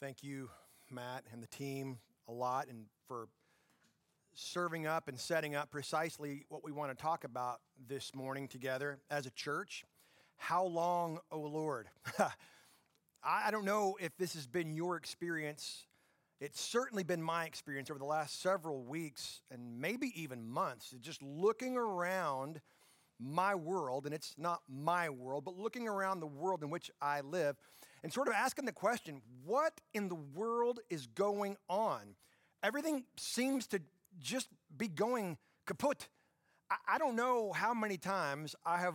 Thank you, Matt, and the team a lot, and for serving up and setting up precisely what we want to talk about this morning together as a church. How long, O oh Lord? I don't know if this has been your experience. It's certainly been my experience over the last several weeks and maybe even months, just looking around my world, and it's not my world, but looking around the world in which I live and sort of asking the question what in the world is going on? Everything seems to just be going kaput. I, don't know how many times I have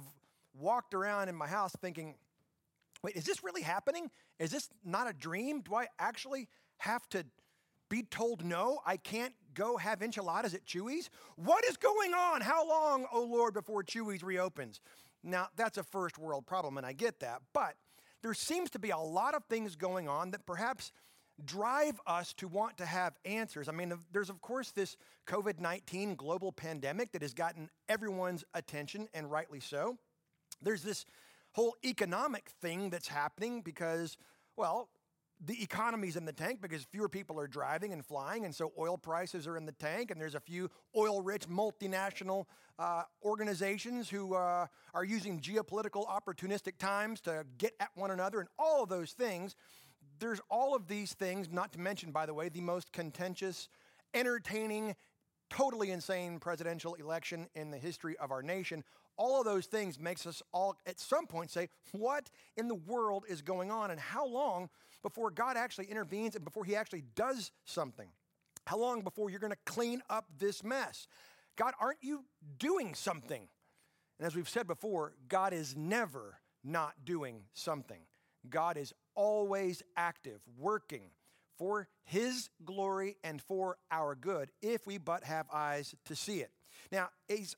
walked around in my house thinking, wait, is this really happening? Is this not a dream? Do I actually have to be told no? I can't go have enchiladas at Chuy's? What is going on? How long, oh Lord, before Chuy's reopens? Now, that's a first world problem, and I get that, but there seems to be a lot of things going on that perhaps drive us to want to have answers. I mean, there's, of course, this COVID 19 global pandemic that has gotten everyone's attention, and rightly so. There's this whole economic thing that's happening because, well, the economy's in the tank because fewer people are driving and flying, and so oil prices are in the tank, and there's a few oil rich multinational uh, organizations who uh, are using geopolitical opportunistic times to get at one another, and all of those things. There's all of these things, not to mention, by the way, the most contentious, entertaining, totally insane presidential election in the history of our nation. All of those things makes us all at some point say, what in the world is going on and how long before God actually intervenes and before he actually does something? How long before you're going to clean up this mess? God, aren't you doing something? And as we've said before, God is never not doing something. God is always active, working, for his glory and for our good if we but have eyes to see it. Now, he's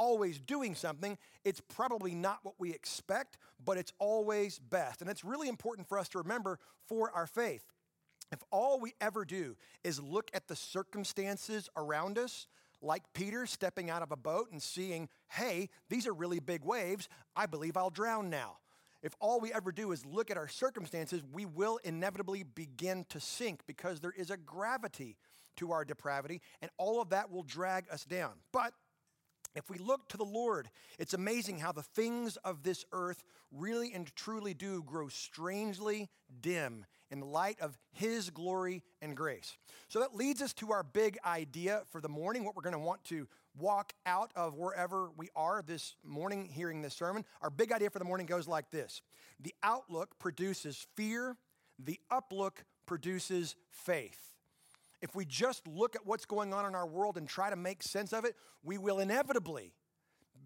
always doing something. It's probably not what we expect, but it's always best. And it's really important for us to remember for our faith. If all we ever do is look at the circumstances around us, like Peter stepping out of a boat and seeing, hey, these are really big waves, I believe I'll drown now if all we ever do is look at our circumstances, we will inevitably begin to sink because there is a gravity to our depravity, and all of that will drag us down. But if we look to the Lord, it's amazing how the things of this earth really and truly do grow strangely dim in the light of His glory and grace. So that leads us to our big idea for the morning, what we're going to want to walk out of wherever we are this morning hearing this sermon. Our big idea for the morning goes like this The outlook produces fear, the uplook produces faith if we just look at what's going on in our world and try to make sense of it, we will inevitably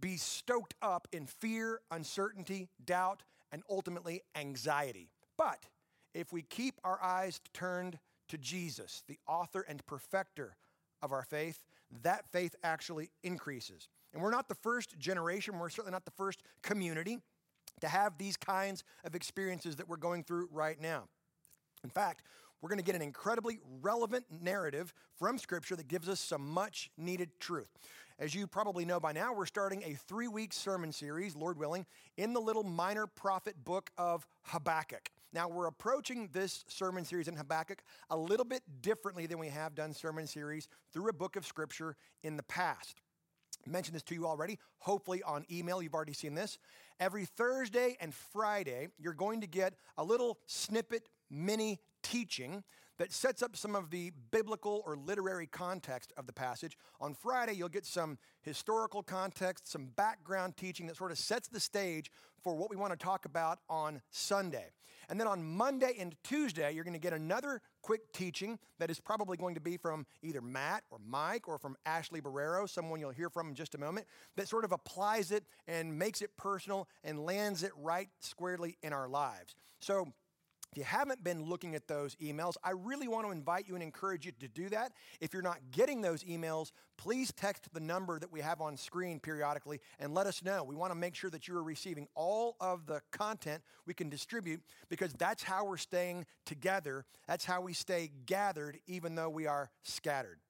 be stoked up in fear, uncertainty, doubt, and ultimately anxiety. But if we keep our eyes turned to Jesus, the author and perfecter of our faith, that faith actually increases. And we're not the first generation, we're certainly not the first community to have these kinds of experiences that we're going through right now. In fact, we're going to get an incredibly relevant narrative from Scripture that gives us some much needed truth. As you probably know by now, we're starting a three week sermon series, Lord willing, in the little minor prophet book of Habakkuk. Now, we're approaching this sermon series in Habakkuk a little bit differently than we have done sermon series through a book of Scripture in the past. Mentioned this to you already, hopefully on email. You've already seen this. Every Thursday and Friday, you're going to get a little snippet mini teaching that sets up some of the biblical or literary context of the passage. On Friday, you'll get some historical context, some background teaching that sort of sets the stage for what we want to talk about on Sunday. And then on Monday and Tuesday, you're going to get another quick teaching that is probably going to be from either Matt or Mike or from Ashley Barrero, someone you'll hear from in just a moment, that sort of applies it and makes it personal and lands it right squarely in our lives. So, if you haven't been looking at those emails, I really want to invite you and encourage you to do that. If you're not getting those emails, please text the number that we have on screen periodically and let us know. We want to make sure that you are receiving all of the content we can distribute because that's how we're staying together. That's how we stay gathered, even though we are scattered.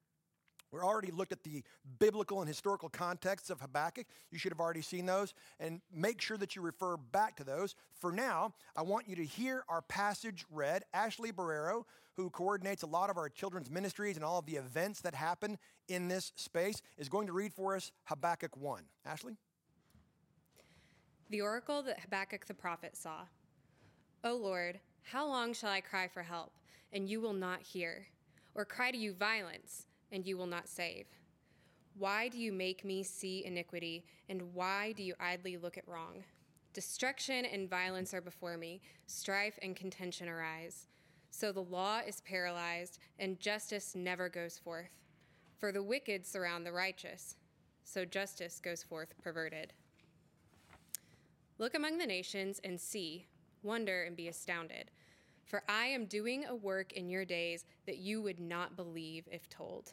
We already looked at the biblical and historical contexts of Habakkuk. You should have already seen those. And make sure that you refer back to those. For now, I want you to hear our passage read. Ashley Barrero, who coordinates a lot of our children's ministries and all of the events that happen in this space, is going to read for us Habakkuk 1. Ashley? The oracle that Habakkuk the prophet saw. O Lord, how long shall I cry for help, and you will not hear? Or cry to you violence, and you will not save? Why do you make me see iniquity, and why do you idly look at wrong? Destruction and violence are before me, strife and contention arise. So the law is paralyzed, and justice never goes forth. For the wicked surround the righteous, so justice goes forth perverted. Look among the nations and see, wonder and be astounded. For I am doing a work in your days that you would not believe if told.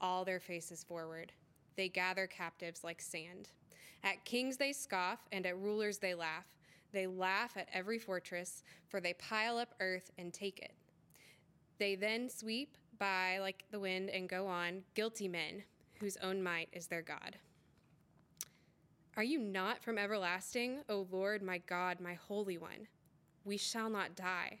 all their faces forward. They gather captives like sand. At kings they scoff, and at rulers they laugh. They laugh at every fortress, for they pile up earth and take it. They then sweep by like the wind and go on, guilty men, whose own might is their God. Are you not from everlasting, O Lord, my God, my Holy One? We shall not die.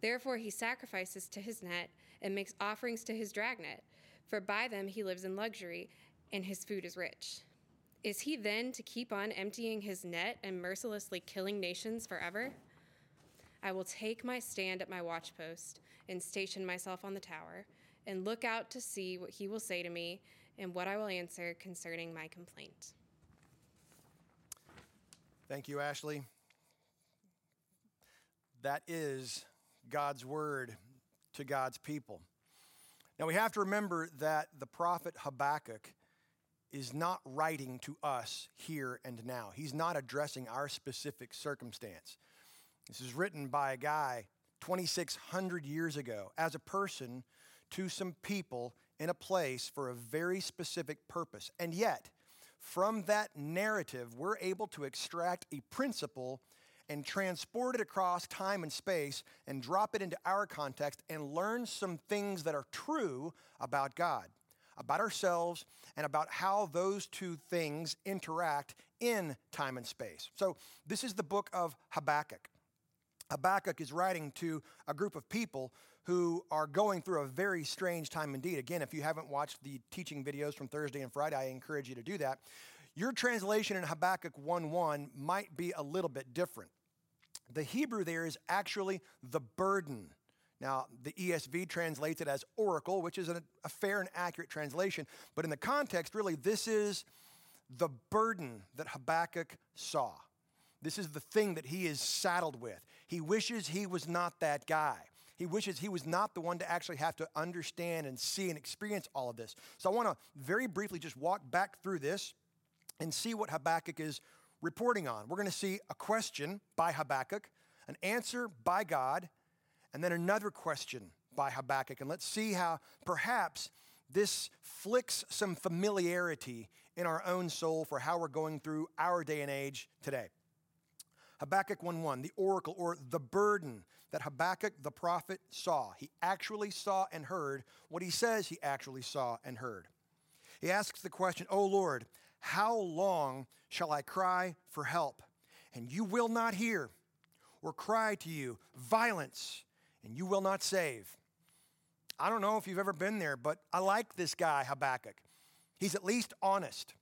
Therefore, he sacrifices to his net and makes offerings to his dragnet, for by them he lives in luxury, and his food is rich. Is he then to keep on emptying his net and mercilessly killing nations forever? I will take my stand at my watchpost and station myself on the tower, and look out to see what he will say to me and what I will answer concerning my complaint. Thank you, Ashley. That is God's word to God's people. Now, we have to remember that the prophet Habakkuk is not writing to us here and now. He's not addressing our specific circumstance. This is written by a guy 2,600 years ago as a person to some people in a place for a very specific purpose. And yet, from that narrative, we're able to extract a principle and transport it across time and space and drop it into our context and learn some things that are true about God, about ourselves, and about how those two things interact in time and space. So, this is the book of Habakkuk. Habakkuk is writing to a group of people who are going through a very strange time indeed. Again, if you haven't watched the teaching videos from Thursday and Friday, I encourage you to do that. Your translation in Habakkuk 1:1 might be a little bit different. The Hebrew there is actually the burden. Now, the ESV translates it as oracle, which is a, fair and accurate translation, but in the context, really, this is the burden that Habakkuk saw. This is the thing that he is saddled with. He wishes he was not that guy. He wishes he was not the one to actually have to understand and see and experience all of this. So I want to very briefly just walk back through this and see what Habakkuk is reporting on. We're going to see a question by Habakkuk, an answer by God, and then another question by Habakkuk. And let's see how perhaps this flicks some familiarity in our own soul for how we're going through our day and age today. Habakkuk 1:1, the oracle or the burden that Habakkuk the prophet saw. He actually saw and heard what he says he actually saw and heard. He asks the question, "O Lord, how long shall I cry for help and you will not hear or cry to you violence and you will not save?" I don't know if you've ever been there, but I like this guy Habakkuk. He's at least honest.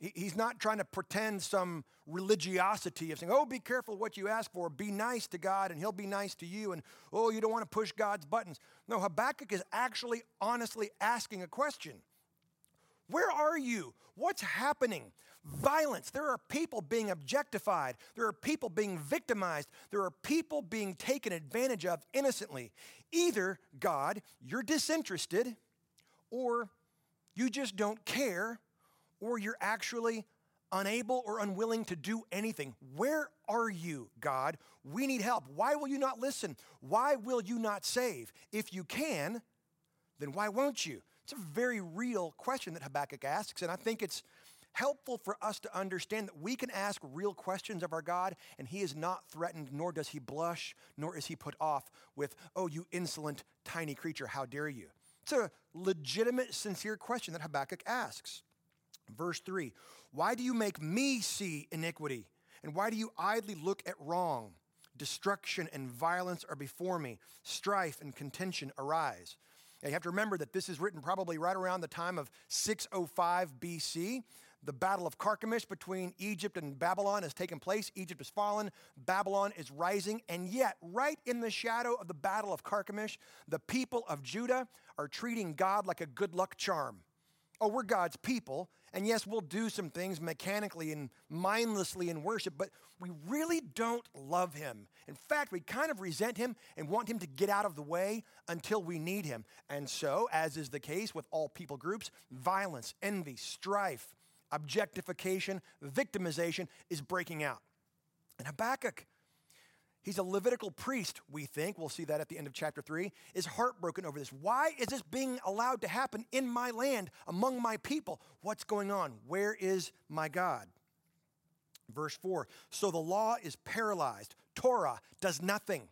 He's not trying to pretend some religiosity of saying, oh, be careful what you ask for. Be nice to God and he'll be nice to you. And oh, you don't want to push God's buttons. No, Habakkuk is actually honestly asking a question Where are you? What's happening? Violence. There are people being objectified. There are people being victimized. There are people being taken advantage of innocently. Either, God, you're disinterested, or you just don't care or you're actually unable or unwilling to do anything. Where are you, God? We need help. Why will you not listen? Why will you not save? If you can, then why won't you? It's a very real question that Habakkuk asks, and I think it's helpful for us to understand that we can ask real questions of our God, and He is not threatened, nor does He blush, nor is He put off with, oh, you insolent, tiny creature, how dare you? It's a legitimate, sincere question that Habakkuk asks. Verse 3 Why do you make me see iniquity? And why do you idly look at wrong? Destruction and violence are before me, strife and contention arise. Now you have to remember that this is written probably right around the time of 605 BC. The Battle of Carchemish between Egypt and Babylon has taken place. Egypt has fallen, Babylon is rising, and yet, right in the shadow of the Battle of Carchemish, the people of Judah are treating God like a good luck charm. Oh, we're God's people, and yes, we'll do some things mechanically and mindlessly in worship, but we really don't love him. In fact, we kind of resent him and want him to get out of the way until we need him. And so, as is the case with all people groups, violence, envy, strife, objectification, victimization is breaking out. And Habakkuk He's a Levitical priest, we think. We'll see that at the end of chapter 3. Is heartbroken over this. Why is this being allowed to happen in my land, among my people? What's going on? Where is my God? Verse 4 So the law is paralyzed, Torah does nothing.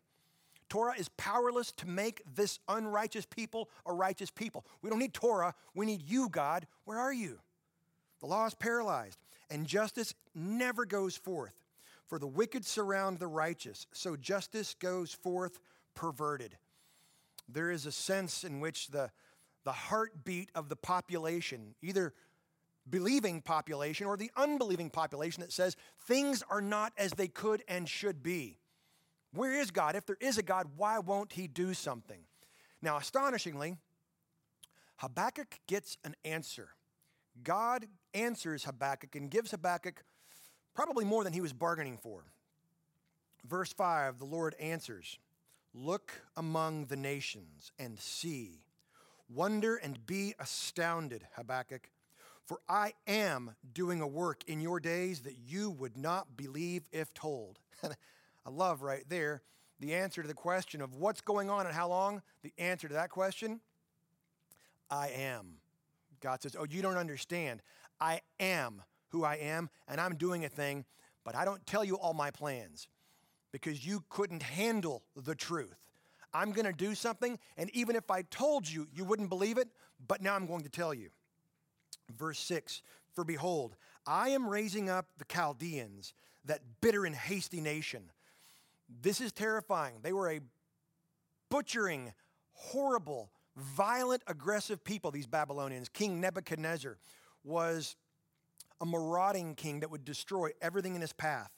Torah is powerless to make this unrighteous people a righteous people. We don't need Torah, we need you, God. Where are you? The law is paralyzed, and justice never goes forth. For the wicked surround the righteous, so justice goes forth perverted. There is a sense in which the, the heartbeat of the population, either believing population or the unbelieving population, that says things are not as they could and should be. Where is God? If there is a God, why won't he do something? Now, astonishingly, Habakkuk gets an answer. God answers Habakkuk and gives Habakkuk probably more than he was bargaining for. Verse 5 the Lord answers Look among the nations and see. Wonder and be astounded, Habakkuk, for I am doing a work in your days that you would not believe if told. I love right there the answer to the question of what's going on and how long. The answer to that question I am. God says, Oh, you don't understand. I am who I am, and I'm doing a thing, but I don't tell you all my plans because you couldn't handle the truth. I'm going to do something, and even if I told you, you wouldn't believe it, but now I'm going to tell you. Verse 6 For behold, I am raising up the Chaldeans, that bitter and hasty nation. This is terrifying. They were a butchering, horrible, violent, aggressive people, these Babylonians. King Nebuchadnezzar was a marauding king that would destroy everything in his path.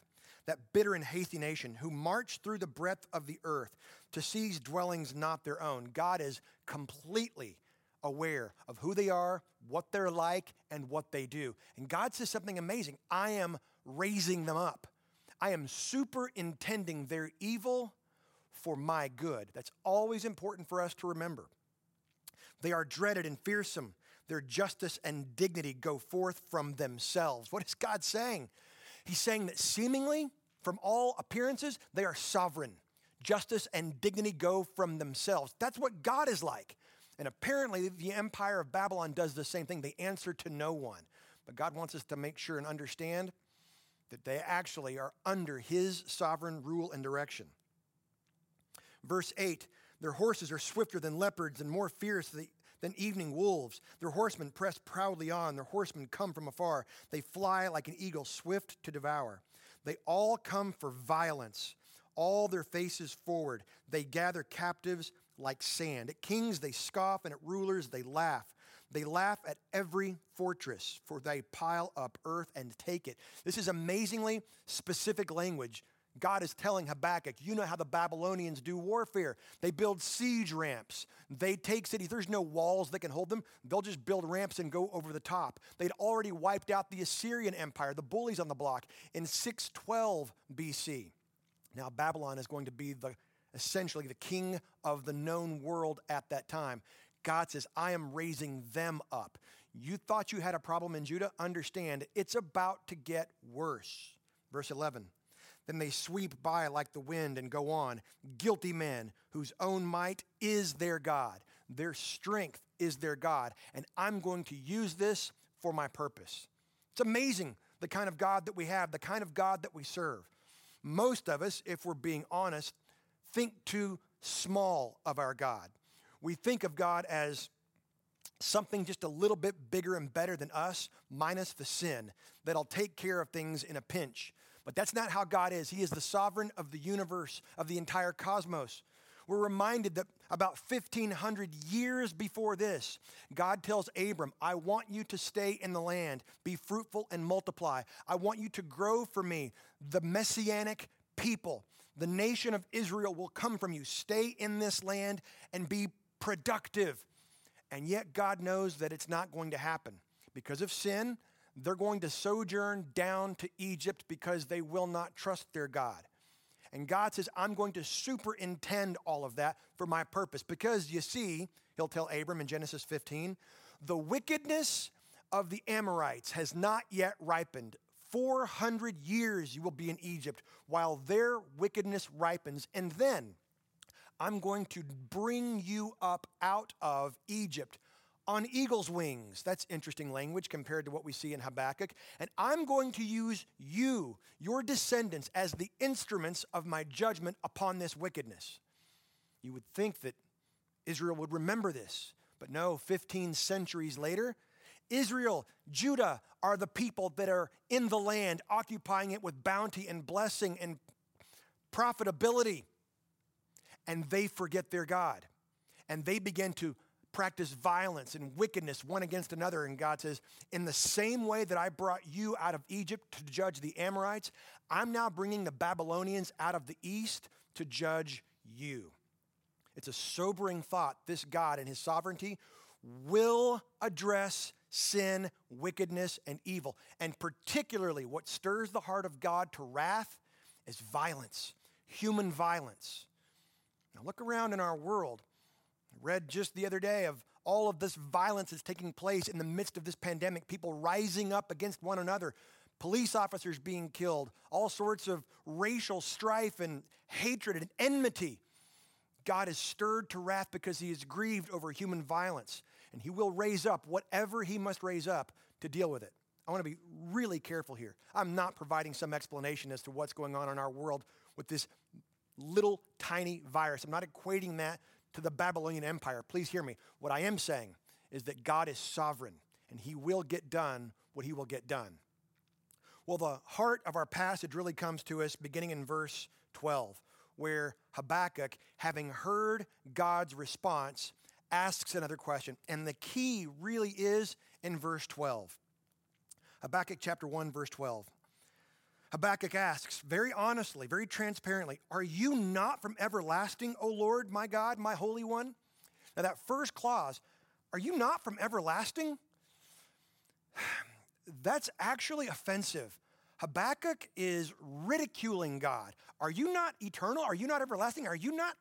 That bitter and hasty nation who marched through the breadth of the earth to seize dwellings not their own. God is completely aware of who they are, what they're like, and what they do. And God says something amazing I am raising them up. I am superintending their evil for my good. That's always important for us to remember. They are dreaded and fearsome their justice and dignity go forth from themselves. What is God saying? He's saying that seemingly, from all appearances, they are sovereign. Justice and dignity go from themselves. That's what God is like. And apparently, the empire of Babylon does the same thing. They answer to no one. But God wants us to make sure and understand that they actually are under his sovereign rule and direction. Verse 8 Their horses are swifter than leopards and more fierce than evening wolves. Their horsemen press proudly on. Their horsemen come from afar. They fly like an eagle, swift to devour. They all come for violence, all their faces forward. They gather captives like sand. At kings they scoff, and at rulers they laugh. They laugh at every fortress, for they pile up earth and take it. This is amazingly specific language. God is telling Habakkuk, you know how the Babylonians do warfare. They build siege ramps. They take cities. There's no walls that can hold them. They'll just build ramps and go over the top. They'd already wiped out the Assyrian Empire, the bullies on the block, in 612 BC. Now, Babylon is going to be the essentially the king of the known world at that time. God says, I am raising them up. You thought you had a problem in Judah? Understand, it's about to get worse. Verse 11. Then they sweep by like the wind and go on. Guilty men whose own might is their God, their strength is their God, and I'm going to use this for my purpose. It's amazing the kind of God that we have, the kind of God that we serve. Most of us, if we're being honest, think too small of our God. We think of God as something just a little bit bigger and better than us, minus the sin, that'll take care of things in a pinch. But that's not how God is. He is the sovereign of the universe, of the entire cosmos. We're reminded that about 1,500 years before this, God tells Abram, I want you to stay in the land, be fruitful and multiply. I want you to grow for me. The messianic people, the nation of Israel will come from you. Stay in this land and be productive. And yet, God knows that it's not going to happen. Because of sin, they're going to sojourn down to Egypt because they will not trust their God. And God says, I'm going to superintend all of that for my purpose. Because you see, he'll tell Abram in Genesis 15, the wickedness of the Amorites has not yet ripened. 400 years you will be in Egypt while their wickedness ripens. And then I'm going to bring you up out of Egypt on eagle's wings. That's interesting language compared to what we see in Habakkuk. And I'm going to use you, your descendants, as the instruments of my judgment upon this wickedness. You would think that Israel would remember this, but no, 15 centuries later, Israel, Judah are the people that are in the land, occupying it with bounty and blessing and profitability. And they forget their God. And they begin to practice violence and wickedness one against another. And God says, In the same way that I brought you out of Egypt to judge the Amorites, I'm now bringing the Babylonians out of the east to judge you. It's a sobering thought. This God and his sovereignty will address sin, wickedness, and evil. And particularly, what stirs the heart of God to wrath is violence, human violence. Now, look around in our world. Read just the other day of all of this violence that's taking place in the midst of this pandemic, people rising up against one another, police officers being killed, all sorts of racial strife and hatred and enmity. God is stirred to wrath because he is grieved over human violence, and he will raise up whatever he must raise up to deal with it. I want to be really careful here. I'm not providing some explanation as to what's going on in our world with this little tiny virus. I'm not equating that to the Babylonian Empire. Please hear me. What I am saying is that God is sovereign and he will get done what he will get done. Well, the heart of our passage really comes to us beginning in verse 12, where Habakkuk, having heard God's response, asks another question. And the key really is in verse 12. Habakkuk chapter 1, verse 12. Habakkuk asks very honestly, very transparently, Are you not from everlasting, O Lord, my God, my Holy One? Now, that first clause, Are you not from everlasting? That's actually offensive. Habakkuk is ridiculing God. Are you not eternal? Are you not everlasting? Are you not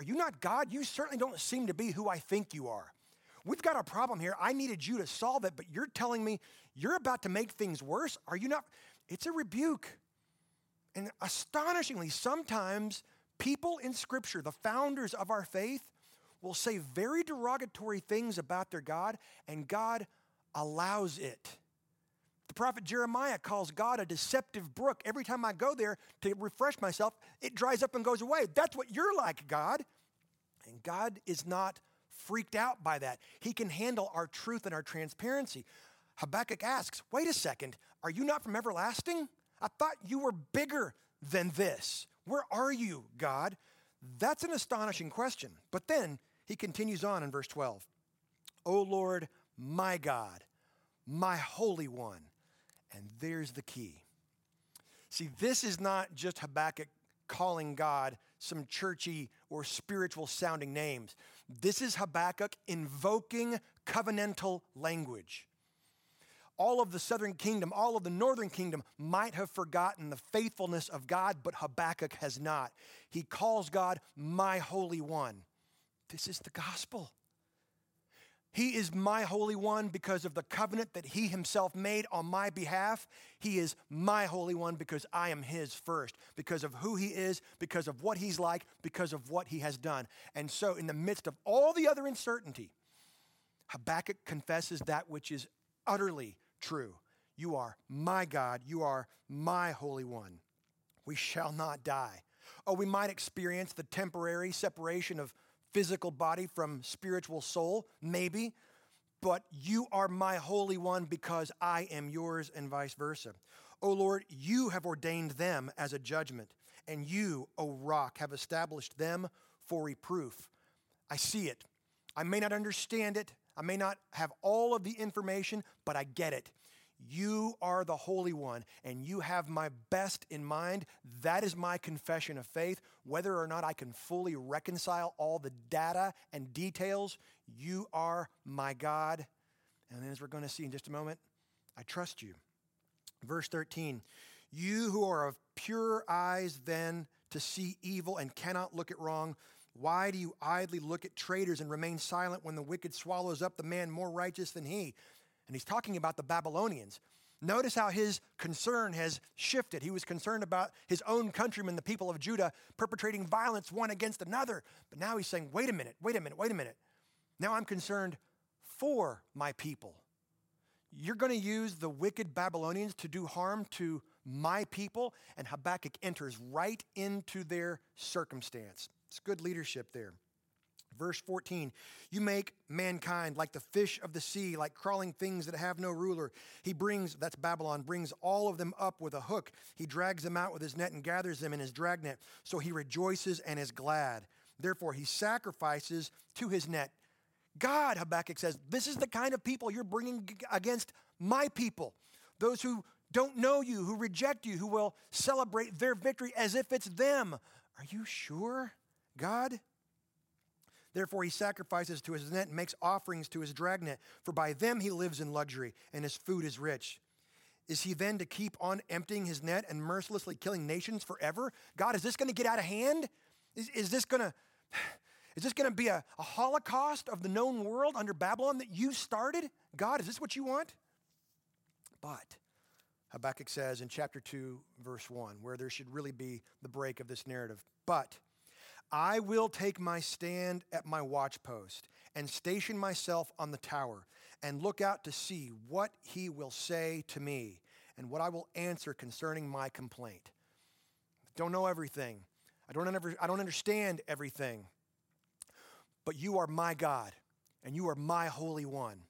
are you not God? You certainly don't seem to be who I think you are. We've got a problem here. I needed you to solve it, but you're telling me you're about to make things worse? Are you not? It's a rebuke. And astonishingly, sometimes people in Scripture, the founders of our faith, will say very derogatory things about their God, and God allows it. The prophet Jeremiah calls God a deceptive brook. Every time I go there to refresh myself, it dries up and goes away. That's what you're like, God. And God is not freaked out by that. He can handle our truth and our transparency. Habakkuk asks, Wait a second, are you not from everlasting? I thought you were bigger than this. Where are you, God? That's an astonishing question. But then he continues on in verse 12. O Lord, my God, my Holy One. And there's the key. See, this is not just Habakkuk calling God some churchy or spiritual sounding names. This is Habakkuk invoking covenantal language. All of the southern kingdom, all of the northern kingdom might have forgotten the faithfulness of God, but Habakkuk has not. He calls God my Holy One. This is the gospel. He is my Holy One because of the covenant that He Himself made on my behalf. He is my Holy One because I am His first, because of who He is, because of what He's like, because of what He has done. And so, in the midst of all the other uncertainty, Habakkuk confesses that which is utterly true. You are my God, you are my Holy One. We shall not die. Oh, we might experience the temporary separation of physical body from spiritual soul, maybe, but you are my Holy One because I am yours, and vice versa. O Lord, you have ordained them as a judgment, and you, O rock, have established them for reproof. I see it. I may not understand it. I may not have all of the information, but I get it. You are the Holy One, and you have my best in mind. That is my confession of faith. Whether or not I can fully reconcile all the data and details, you are my God. And as we're going to see in just a moment, I trust you. Verse 13 You who are of purer eyes, than to see evil and cannot look at wrong, why do you idly look at traitors and remain silent when the wicked swallows up the man more righteous than he? And he's talking about the Babylonians. Notice how his concern has shifted. He was concerned about his own countrymen, the people of Judah, perpetrating violence one against another. But now he's saying, wait a minute, wait a minute, wait a minute. Now I'm concerned for my people. You're going to use the wicked Babylonians to do harm to my people. And Habakkuk enters right into their circumstance. It's good leadership there. Verse 14, you make mankind like the fish of the sea, like crawling things that have no ruler. He brings, that's Babylon, brings all of them up with a hook. He drags them out with his net and gathers them in his dragnet. So he rejoices and is glad. Therefore, he sacrifices to his net. God, Habakkuk says, this is the kind of people you're bringing against my people. Those who don't know you, who reject you, who will celebrate their victory as if it's them. Are you sure, God? Therefore, he sacrifices to his net and makes offerings to his dragnet, for by them he lives in luxury, and his food is rich. Is he then to keep on emptying his net and mercilessly killing nations forever? God, is this going to get out of hand? Is, is this going to. Is this going to be a, a holocaust of the known world under Babylon that you started? God, is this what you want? But Habakkuk says in chapter 2, verse 1, where there should really be the break of this narrative, but I will take my stand at my watchpost and station myself on the tower and look out to see what he will say to me and what I will answer concerning my complaint. Don't know everything. I don't, ever, I don't understand everything. But you are my God and you are my Holy One.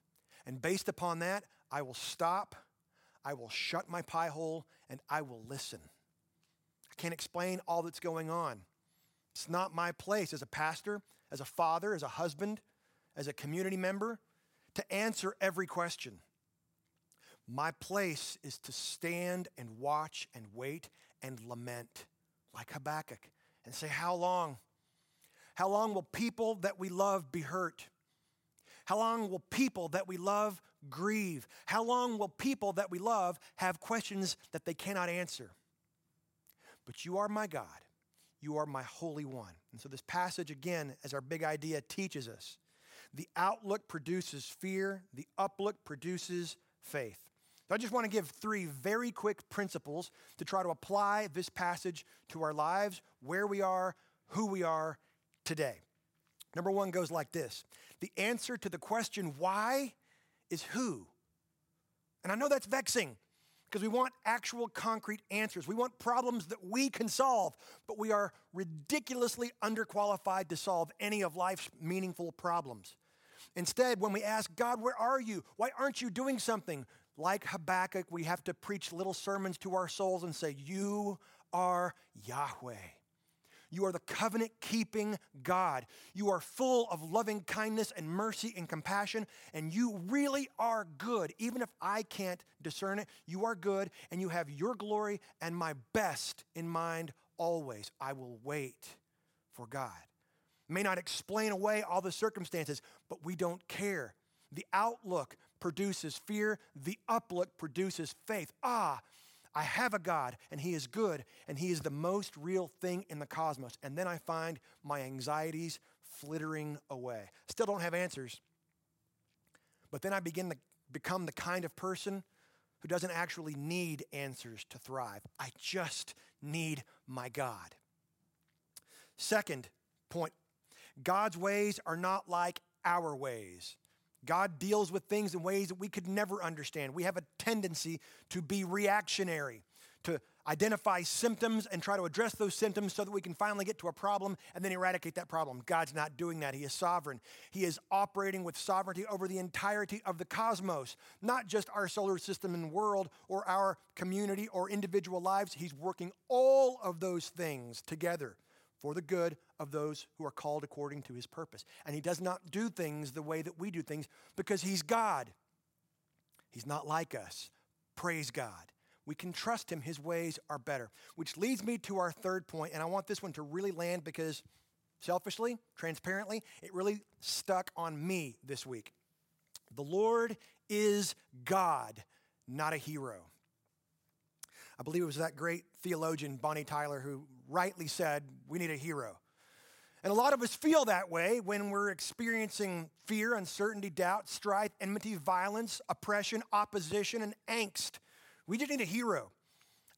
And based upon that, I will stop, I will shut my pie hole, and I will listen. I can't explain all that's going on. It's not my place as a pastor, as a father, as a husband, as a community member to answer every question. My place is to stand and watch and wait and lament like Habakkuk and say, How long? How long will people that we love be hurt? How long will people that we love grieve? How long will people that we love have questions that they cannot answer? But you are my God. You are my Holy One. And so, this passage, again, as our big idea teaches us, the outlook produces fear, the uplook produces faith. So I just want to give three very quick principles to try to apply this passage to our lives, where we are, who we are today. Number one goes like this The answer to the question why is who. And I know that's vexing because we want actual concrete answers. We want problems that we can solve, but we are ridiculously underqualified to solve any of life's meaningful problems. Instead, when we ask, God, where are you? Why aren't you doing something? Like Habakkuk, we have to preach little sermons to our souls and say, You are Yahweh. You are the covenant keeping God. You are full of loving kindness and mercy and compassion, and you really are good. Even if I can't discern it, you are good, and you have your glory and my best in mind always. I will wait for God. May not explain away all the circumstances, but we don't care. The outlook produces fear, the uplook produces faith. Ah, I have a God, and He is good, and He is the most real thing in the cosmos. And then I find my anxieties flittering away. Still don't have answers. But then I begin to become the kind of person who doesn't actually need answers to thrive. I just need my God. Second point God's ways are not like our ways. God deals with things in ways that we could never understand. We have a tendency to be reactionary, to identify symptoms and try to address those symptoms so that we can finally get to a problem and then eradicate that problem. God's not doing that. He is sovereign. He is operating with sovereignty over the entirety of the cosmos, not just our solar system and world or our community or individual lives. He's working all of those things together for the good of those who are called according to his purpose. And he does not do things the way that we do things because he's God. He's not like us. Praise God. We can trust him. His ways are better. Which leads me to our third point, and I want this one to really land because selfishly, transparently, it really stuck on me this week. The Lord is God, not a hero. I believe it was that great theologian, Bonnie Tyler, who rightly said, We need a hero. And a lot of us feel that way when we're experiencing fear, uncertainty, doubt, strife, enmity, violence, oppression, opposition, and angst. We just need a hero.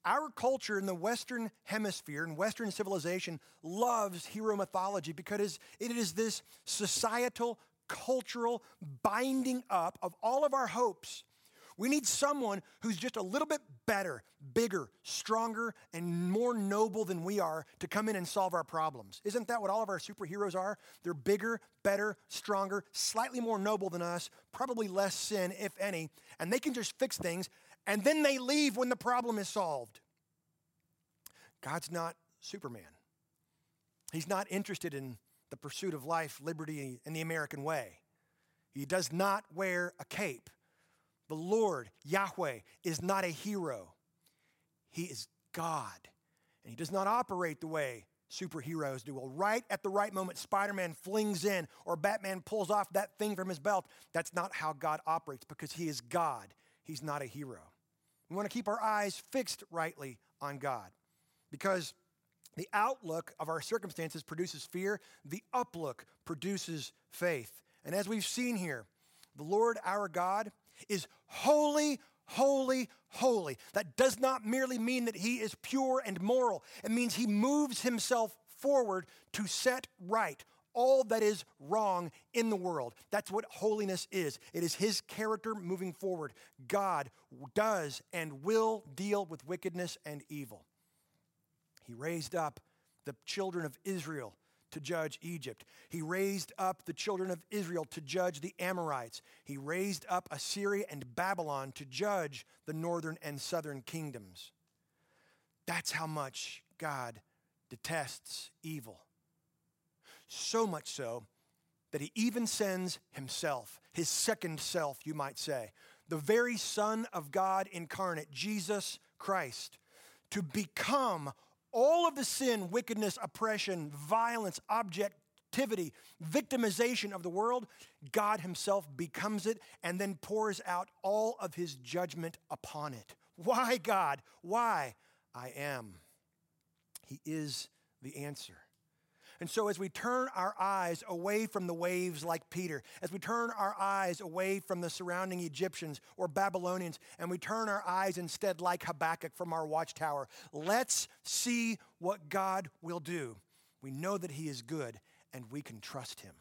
Our culture in the Western Hemisphere and Western civilization loves hero mythology because it is this societal, cultural binding up of all of our hopes we need someone who's just a little bit better, bigger, stronger, and more noble than we are to come in and solve our problems. Isn't that what all of our superheroes are? They're bigger, better, stronger, slightly more noble than us, probably less sin, if any, and they can just fix things, and then they leave when the problem is solved. God's not Superman. He's not interested in the pursuit of life, liberty, and the American way. He does not wear a cape. The Lord, Yahweh, is not a hero, He is God. And He does not operate the way superheroes do. Well, right at the right moment, Spider Man flings in or Batman pulls off that thing from his belt. That's not how God operates because He is God. He's not a hero. We want to keep our eyes fixed rightly on God because the outlook of our circumstances produces fear, the uplook produces faith. And as we've seen here, the Lord our God is holy, holy, holy. That does not merely mean that he is pure and moral, it means he moves himself forward to set right all that is wrong in the world. That's what holiness is. It is his character moving forward. God does and will deal with wickedness and evil. He raised up the children of Israel to judge Egypt. He raised up the children of Israel to judge the Amorites. He raised up Assyria and Babylon to judge the northern and southern kingdoms. That's how much God detests evil. So much so that he even sends himself, his second self, you might say, the very Son of God incarnate, Jesus Christ, to become all of the sin, wickedness, oppression, violence, objectivity, victimization of the world, God Himself becomes it and then pours out all of His judgment upon it. Why, God? Why? I am. He is the answer. And so, as we turn our eyes away from the waves like Peter, as we turn our eyes away from the surrounding Egyptians or Babylonians, and we turn our eyes instead like Habakkuk from our watchtower, let's see what God will do. We know that He is good and we can trust Him.